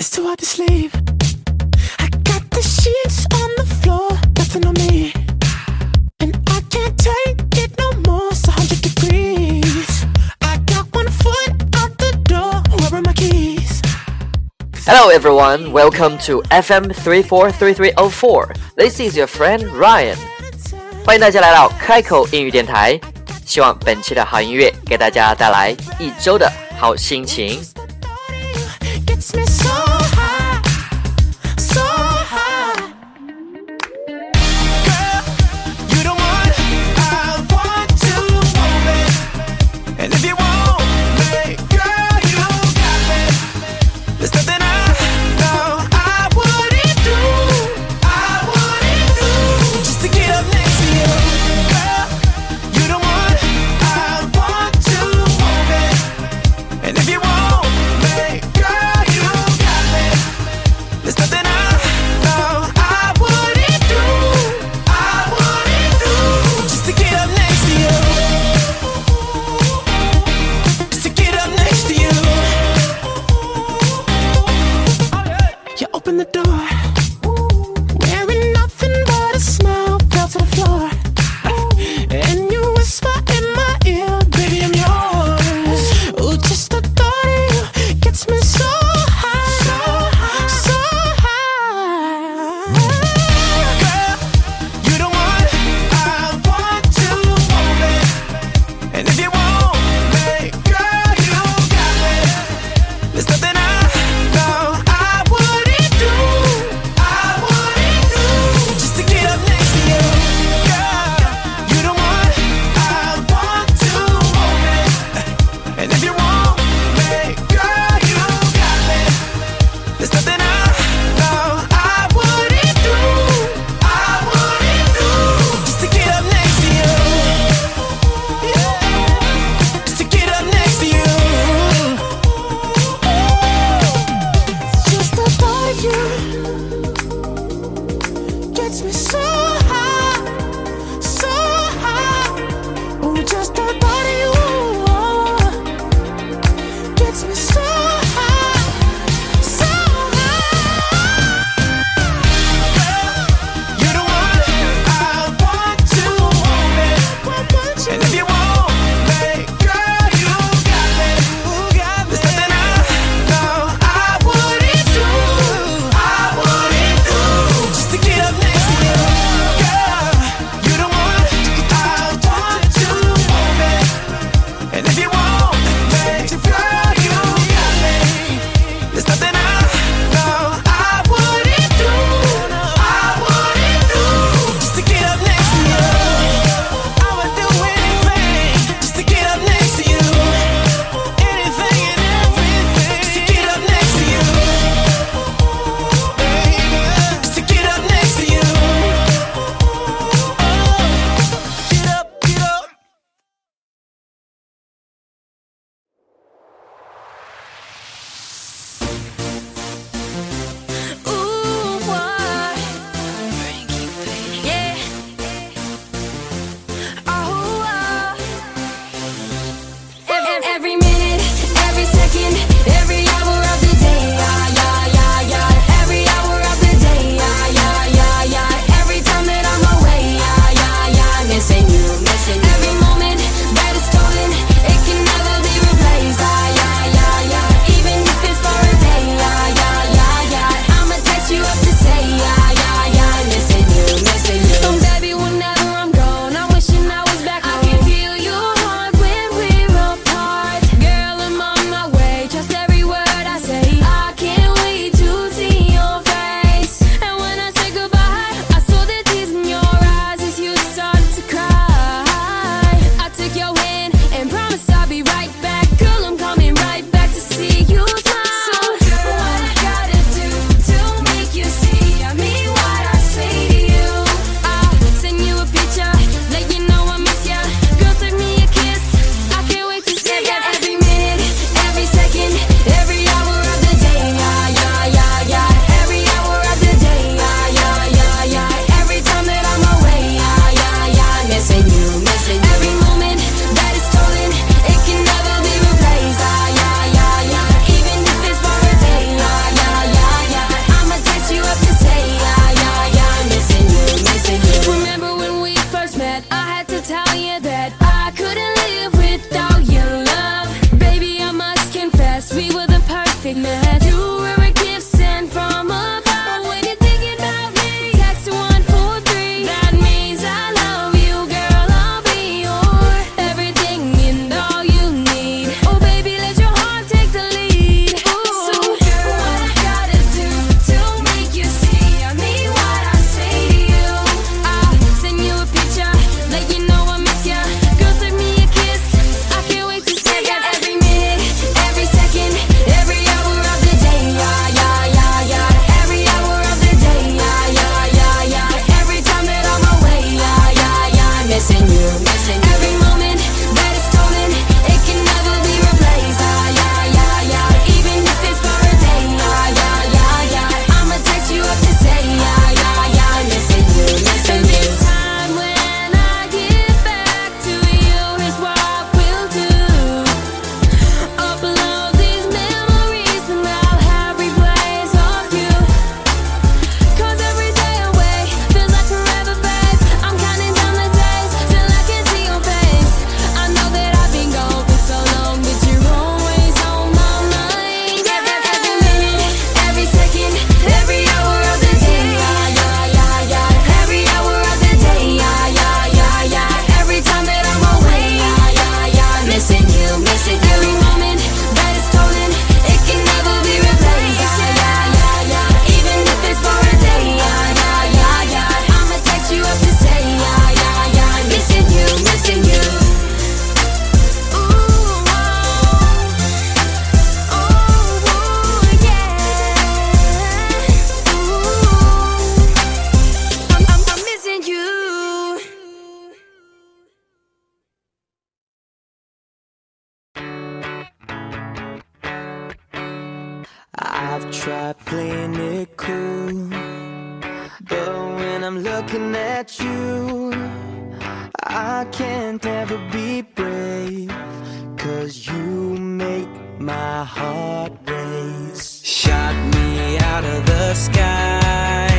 It's too hard to sleep. I got the sheets on the floor, nothing on me. And I can't take it no more. It's 100 degrees. I got one foot out the door. Where are my keys? Hello everyone, welcome to FM 343304. This is your friend Ryan. 欢迎大家来到开口英语电台。希望本期的好音乐给大家带来一周的好心情。 I've tried playing it cool, but when I'm looking at you, I can't ever be brave, cause you make my heart race. Shot me out of the sky.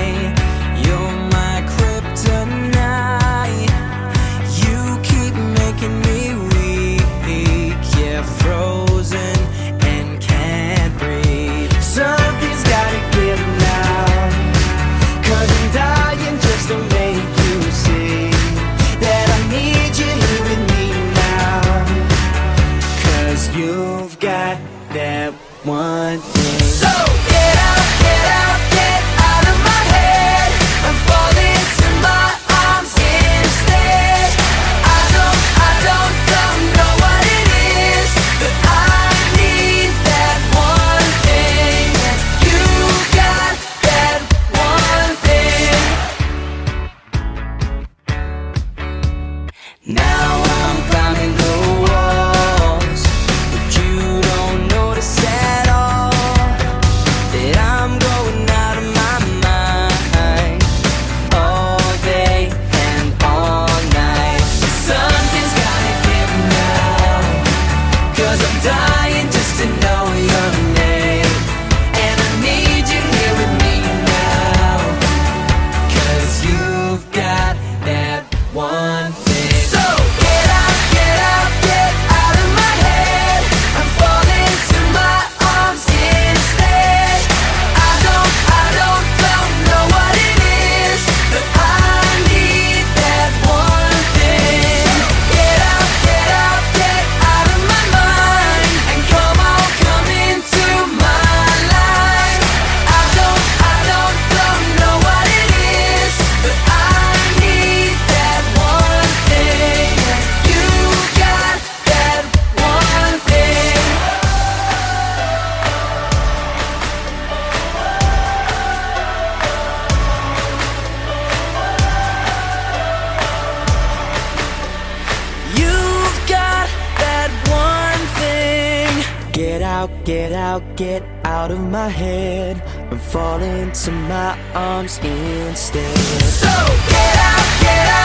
Get out, get out of my head and fall into my arms instead. So get out, get out.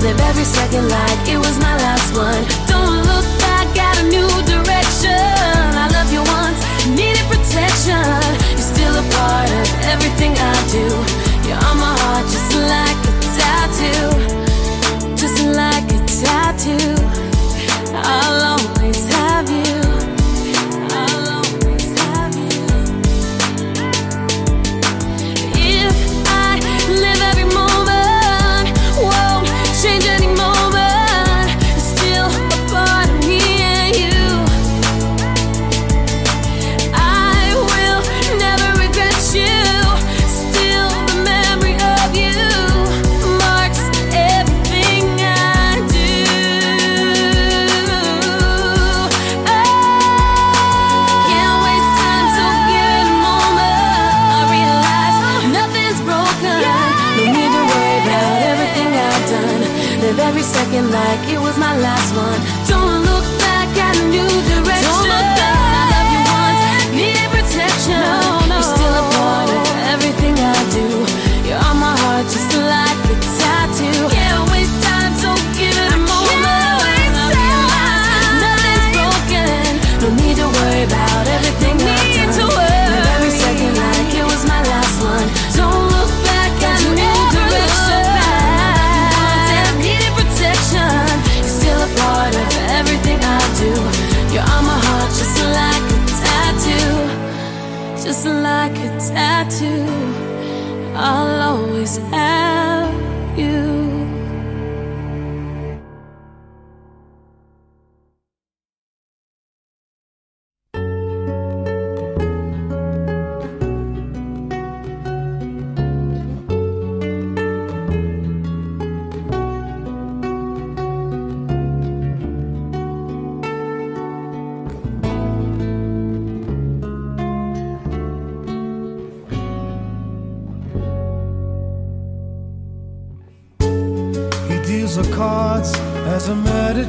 Live every second like it was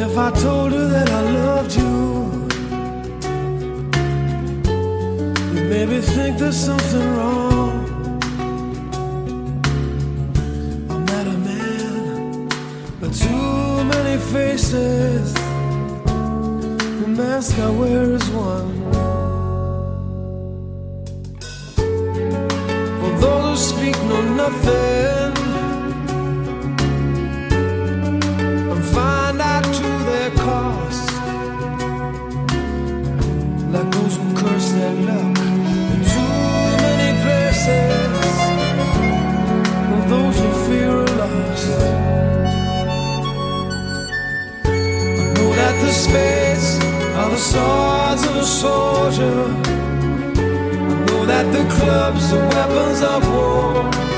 If I told her that I loved you, you maybe think there's something wrong. I'm not a man, but too many faces. The mask I wear is one. Like those who curse their luck in too many places, those who fear. I know that the spades are the swords of a soldier. I know that the clubs are weapons of war.